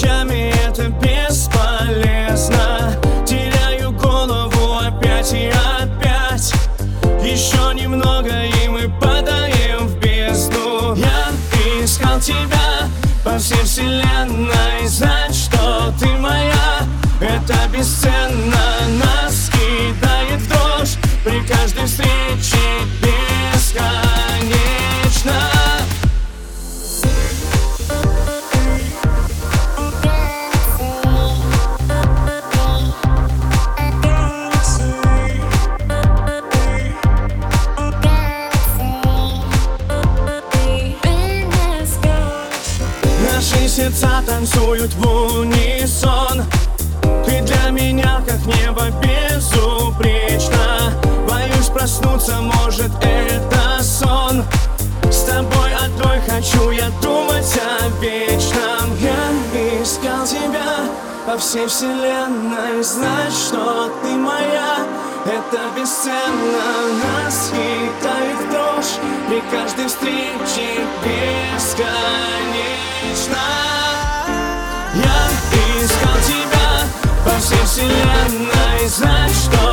ночами это бесполезно. Теряю голову опять и опять. Еще немного и мы падаем в бездну. Я искал тебя по всей вселенной. Знать, что ты моя, это бесценно. Сердца танцуют в унисон. Ты для меня как небо безупречно. Боюсь проснуться, может это сон. С тобой одной хочу я думать о вечном. Я искал тебя по всей вселенной. Знать, что ты моя, это бесценно. Нас хитает дрожь при каждой встрече Бесконечно Вселенной Знать, что